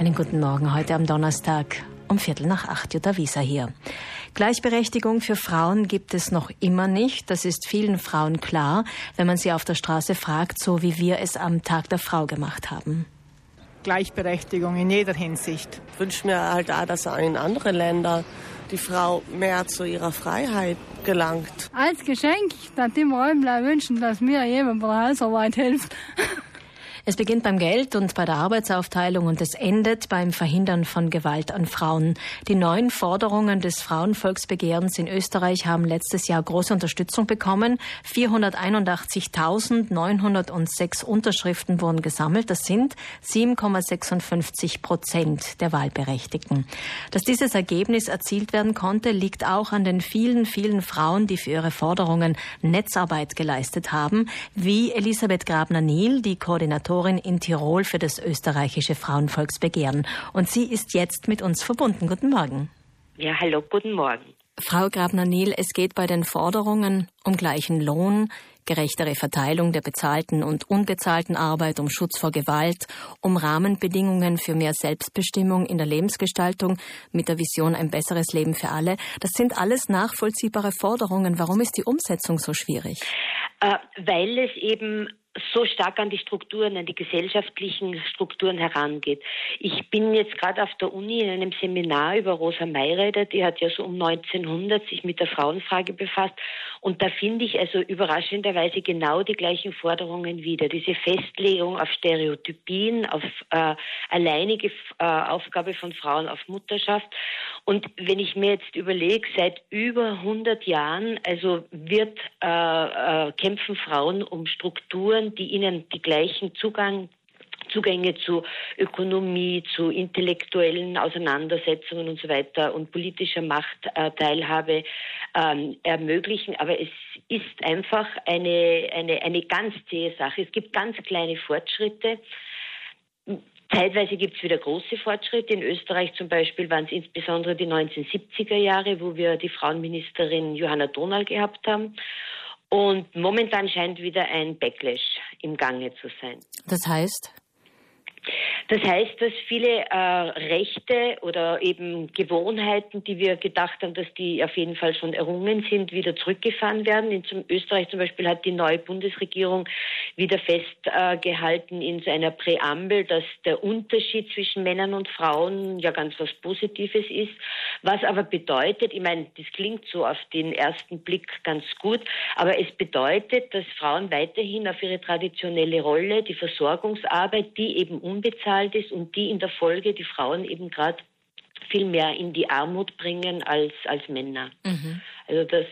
Einen guten Morgen heute am Donnerstag um Viertel nach acht. Jutta Wieser hier. Gleichberechtigung für Frauen gibt es noch immer nicht. Das ist vielen Frauen klar, wenn man sie auf der Straße fragt, so wie wir es am Tag der Frau gemacht haben. Gleichberechtigung in jeder Hinsicht. Ich wünsche mir halt auch, dass auch in anderen Ländern die Frau mehr zu ihrer Freiheit gelangt. Als Geschenk, dass die mir wünschen, dass mir jemand bei der Hausarbeit hilft. Es beginnt beim Geld und bei der Arbeitsaufteilung und es endet beim Verhindern von Gewalt an Frauen. Die neuen Forderungen des Frauenvolksbegehrens in Österreich haben letztes Jahr große Unterstützung bekommen. 481.906 Unterschriften wurden gesammelt. Das sind 7,56 Prozent der Wahlberechtigten. Dass dieses Ergebnis erzielt werden konnte, liegt auch an den vielen, vielen Frauen, die für ihre Forderungen Netzarbeit geleistet haben, wie Elisabeth Grabner-Niel, die Koordinatorin Moderatorin in Tirol für das österreichische Frauenvolksbegehren. Und sie ist jetzt mit uns verbunden. Guten Morgen. Ja, hallo, guten Morgen. Frau Grabner-Niel, es geht bei den Forderungen um gleichen Lohn, gerechtere Verteilung der bezahlten und unbezahlten Arbeit, um Schutz vor Gewalt, um Rahmenbedingungen für mehr Selbstbestimmung in der Lebensgestaltung mit der Vision ein besseres Leben für alle. Das sind alles nachvollziehbare Forderungen. Warum ist die Umsetzung so schwierig? Äh, weil es eben so stark an die Strukturen, an die gesellschaftlichen Strukturen herangeht. Ich bin jetzt gerade auf der Uni in einem Seminar über Rosa Mayreiter, die hat ja so um 1900 sich mit der Frauenfrage befasst und da finde ich also überraschenderweise genau die gleichen Forderungen wieder. Diese Festlegung auf Stereotypien, auf äh, alleinige äh, Aufgabe von Frauen auf Mutterschaft und wenn ich mir jetzt überlege, seit über 100 Jahren, also wird äh, äh, kämpfen Frauen um Strukturen, die ihnen die gleichen Zugang Zugänge zu Ökonomie, zu intellektuellen Auseinandersetzungen und so weiter und politischer Machtteilhabe ähm, ermöglichen. Aber es ist einfach eine, eine, eine ganz zähe Sache. Es gibt ganz kleine Fortschritte. Zeitweise gibt es wieder große Fortschritte. In Österreich zum Beispiel waren es insbesondere die 1970er Jahre, wo wir die Frauenministerin Johanna Donal gehabt haben. Und momentan scheint wieder ein Backlash im Gange zu sein. Das heißt? Das heißt, dass viele äh, Rechte oder eben Gewohnheiten, die wir gedacht haben, dass die auf jeden Fall schon errungen sind, wieder zurückgefahren werden. In zum Österreich zum Beispiel hat die neue Bundesregierung wieder festgehalten äh, in seiner Präambel, dass der Unterschied zwischen Männern und Frauen ja ganz was Positives ist. Was aber bedeutet, ich meine, das klingt so auf den ersten Blick ganz gut, aber es bedeutet, dass Frauen weiterhin auf ihre traditionelle Rolle, die Versorgungsarbeit, die eben unbezahlt ist und die in der Folge die Frauen eben gerade viel mehr in die Armut bringen als, als Männer. Mhm. Also dass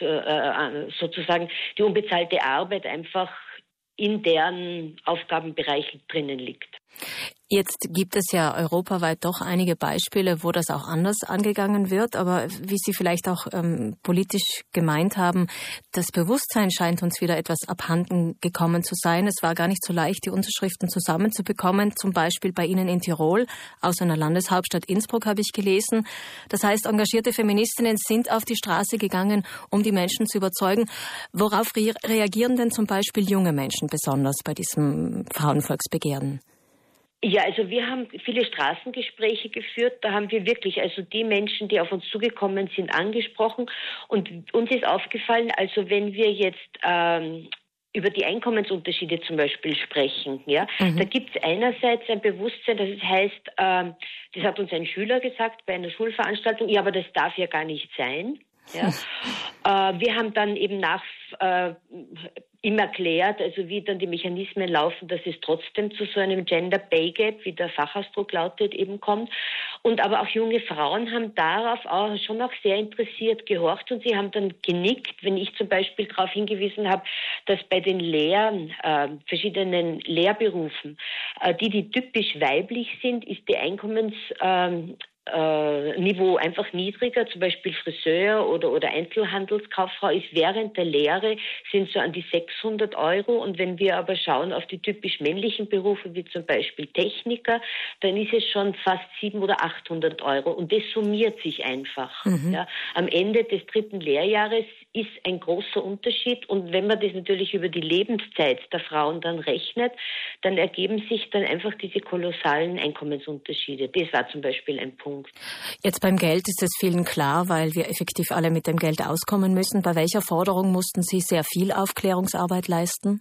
äh, sozusagen die unbezahlte Arbeit einfach in deren Aufgabenbereich drinnen liegt. Jetzt gibt es ja europaweit doch einige Beispiele, wo das auch anders angegangen wird. Aber wie Sie vielleicht auch ähm, politisch gemeint haben, das Bewusstsein scheint uns wieder etwas abhanden gekommen zu sein. Es war gar nicht so leicht, die Unterschriften zusammenzubekommen. Zum Beispiel bei Ihnen in Tirol, aus einer Landeshauptstadt Innsbruck habe ich gelesen. Das heißt, engagierte Feministinnen sind auf die Straße gegangen, um die Menschen zu überzeugen. Worauf re reagieren denn zum Beispiel junge Menschen besonders bei diesem Frauenvolksbegehren? Ja, also wir haben viele Straßengespräche geführt. Da haben wir wirklich also die Menschen, die auf uns zugekommen sind, angesprochen. Und uns ist aufgefallen, also wenn wir jetzt ähm, über die Einkommensunterschiede zum Beispiel sprechen, ja, mhm. da gibt es einerseits ein Bewusstsein, dass es heißt, ähm, das hat uns ein Schüler gesagt bei einer Schulveranstaltung, ja, aber das darf ja gar nicht sein. Ja. äh, wir haben dann eben nach äh, ihm erklärt, also wie dann die Mechanismen laufen, dass es trotzdem zu so einem Gender Pay Gap, wie der Fachausdruck lautet, eben kommt. Und aber auch junge Frauen haben darauf auch schon auch sehr interessiert gehorcht und sie haben dann genickt, wenn ich zum Beispiel darauf hingewiesen habe, dass bei den Lehren, äh, verschiedenen Lehrberufen, äh, die, die typisch weiblich sind, ist die Einkommens, ähm, äh, Niveau einfach niedriger, zum Beispiel Friseur oder, oder Einzelhandelskauffrau ist während der Lehre sind so an die 600 Euro und wenn wir aber schauen auf die typisch männlichen Berufe wie zum Beispiel Techniker, dann ist es schon fast 700 oder 800 Euro und das summiert sich einfach. Mhm. Ja. Am Ende des dritten Lehrjahres ist ein großer Unterschied. Und wenn man das natürlich über die Lebenszeit der Frauen dann rechnet, dann ergeben sich dann einfach diese kolossalen Einkommensunterschiede. Das war zum Beispiel ein Punkt. Jetzt beim Geld ist es vielen klar, weil wir effektiv alle mit dem Geld auskommen müssen. Bei welcher Forderung mussten Sie sehr viel Aufklärungsarbeit leisten?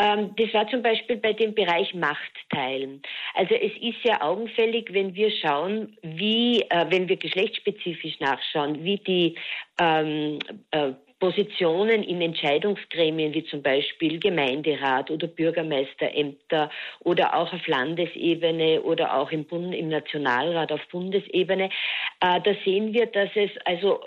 Ähm, das war zum Beispiel bei dem Bereich Machtteilen. Also es ist ja augenfällig, wenn wir schauen, wie, äh, wenn wir geschlechtsspezifisch nachschauen, wie die ähm, äh, Positionen in Entscheidungsgremien wie zum Beispiel Gemeinderat oder Bürgermeisterämter oder auch auf Landesebene oder auch im, Bund, im Nationalrat auf Bundesebene, äh, da sehen wir, dass es also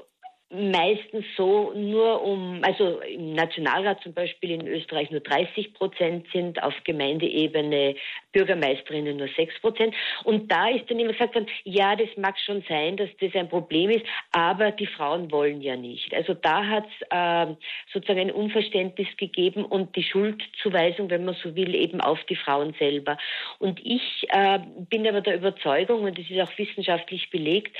meistens so nur um, also im Nationalrat zum Beispiel in Österreich nur 30 Prozent sind, auf Gemeindeebene Bürgermeisterinnen nur 6 Prozent. Und da ist dann immer gesagt ja, das mag schon sein, dass das ein Problem ist, aber die Frauen wollen ja nicht. Also da hat es äh, sozusagen ein Unverständnis gegeben und die Schuldzuweisung, wenn man so will, eben auf die Frauen selber. Und ich äh, bin aber der Überzeugung, und das ist auch wissenschaftlich belegt,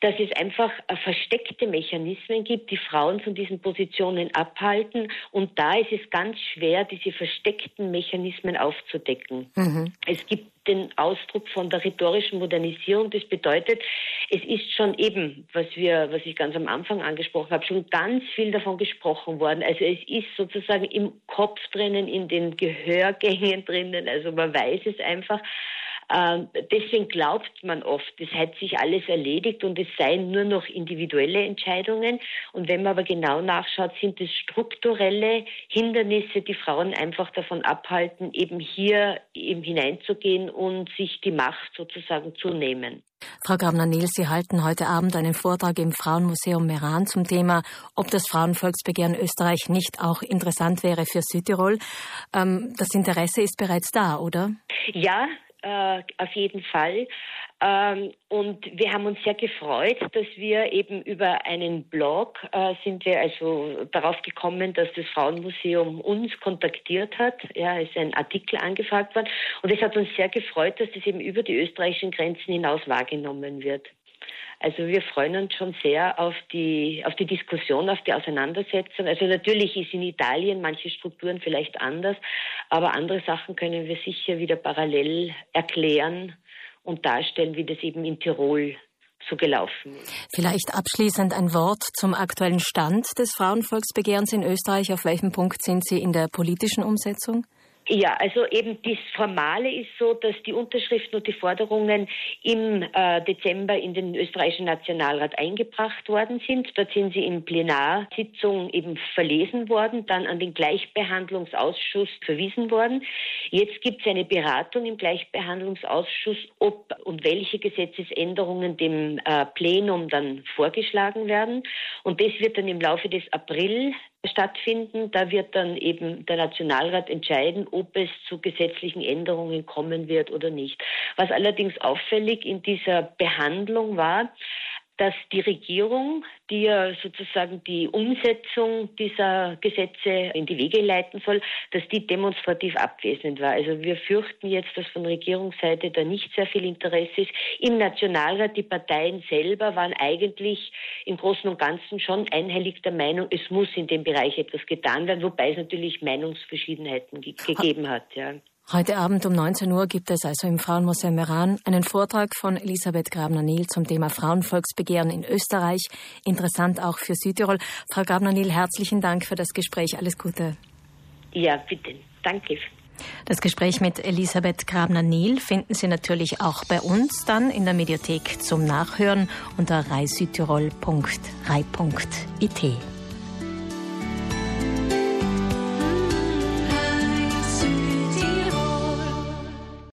dass es einfach äh, versteckte Mechanismen Mechanismen gibt, die Frauen von diesen Positionen abhalten. Und da ist es ganz schwer, diese versteckten Mechanismen aufzudecken. Mhm. Es gibt den Ausdruck von der rhetorischen Modernisierung. Das bedeutet, es ist schon eben, was wir, was ich ganz am Anfang angesprochen habe, schon ganz viel davon gesprochen worden. Also es ist sozusagen im Kopf drinnen, in den Gehörgängen drinnen. Also man weiß es einfach. Ähm, deswegen glaubt man oft, es hat sich alles erledigt und es seien nur noch individuelle Entscheidungen. Und wenn man aber genau nachschaut, sind es strukturelle Hindernisse, die Frauen einfach davon abhalten, eben hier eben hineinzugehen und sich die Macht sozusagen zu nehmen. Frau Grabner-Niel, Sie halten heute Abend einen Vortrag im Frauenmuseum Meran zum Thema, ob das Frauenvolksbegehren Österreich nicht auch interessant wäre für Südtirol. Ähm, das Interesse ist bereits da, oder? Ja, äh, auf jeden Fall. Ähm, und wir haben uns sehr gefreut, dass wir eben über einen Blog äh, sind wir also darauf gekommen, dass das Frauenmuseum uns kontaktiert hat. Ja, ist ein Artikel angefragt worden. Und es hat uns sehr gefreut, dass das eben über die österreichischen Grenzen hinaus wahrgenommen wird. Also wir freuen uns schon sehr auf die, auf die Diskussion, auf die Auseinandersetzung. Also natürlich ist in Italien manche Strukturen vielleicht anders, aber andere Sachen können wir sicher wieder parallel erklären und darstellen, wie das eben in Tirol so gelaufen ist. Vielleicht abschließend ein Wort zum aktuellen Stand des Frauenvolksbegehrens in Österreich. Auf welchem Punkt sind Sie in der politischen Umsetzung? Ja, also eben das Formale ist so, dass die Unterschriften und die Forderungen im äh, Dezember in den österreichischen Nationalrat eingebracht worden sind. Dort sind sie in Plenarsitzung eben verlesen worden, dann an den Gleichbehandlungsausschuss verwiesen worden. Jetzt gibt es eine Beratung im Gleichbehandlungsausschuss, ob und welche Gesetzesänderungen dem äh, Plenum dann vorgeschlagen werden. Und das wird dann im Laufe des April stattfinden. Da wird dann eben der Nationalrat entscheiden, ob es zu gesetzlichen Änderungen kommen wird oder nicht. Was allerdings auffällig in dieser Behandlung war, dass die Regierung, die ja sozusagen die Umsetzung dieser Gesetze in die Wege leiten soll, dass die demonstrativ abwesend war. Also wir fürchten jetzt, dass von Regierungsseite da nicht sehr viel Interesse ist. Im Nationalrat, die Parteien selber waren eigentlich im Großen und Ganzen schon einhellig der Meinung, es muss in dem Bereich etwas getan werden, wobei es natürlich Meinungsverschiedenheiten gegeben hat. Ja. Heute Abend um 19 Uhr gibt es also im Frauenmuseum Meran einen Vortrag von Elisabeth Grabner-Niel zum Thema Frauenvolksbegehren in Österreich. Interessant auch für Südtirol. Frau Grabner-Niel, herzlichen Dank für das Gespräch. Alles Gute. Ja, bitte. Danke. Das Gespräch mit Elisabeth Grabner-Niel finden Sie natürlich auch bei uns dann in der Mediathek zum Nachhören unter reisüdtirol.rei.it.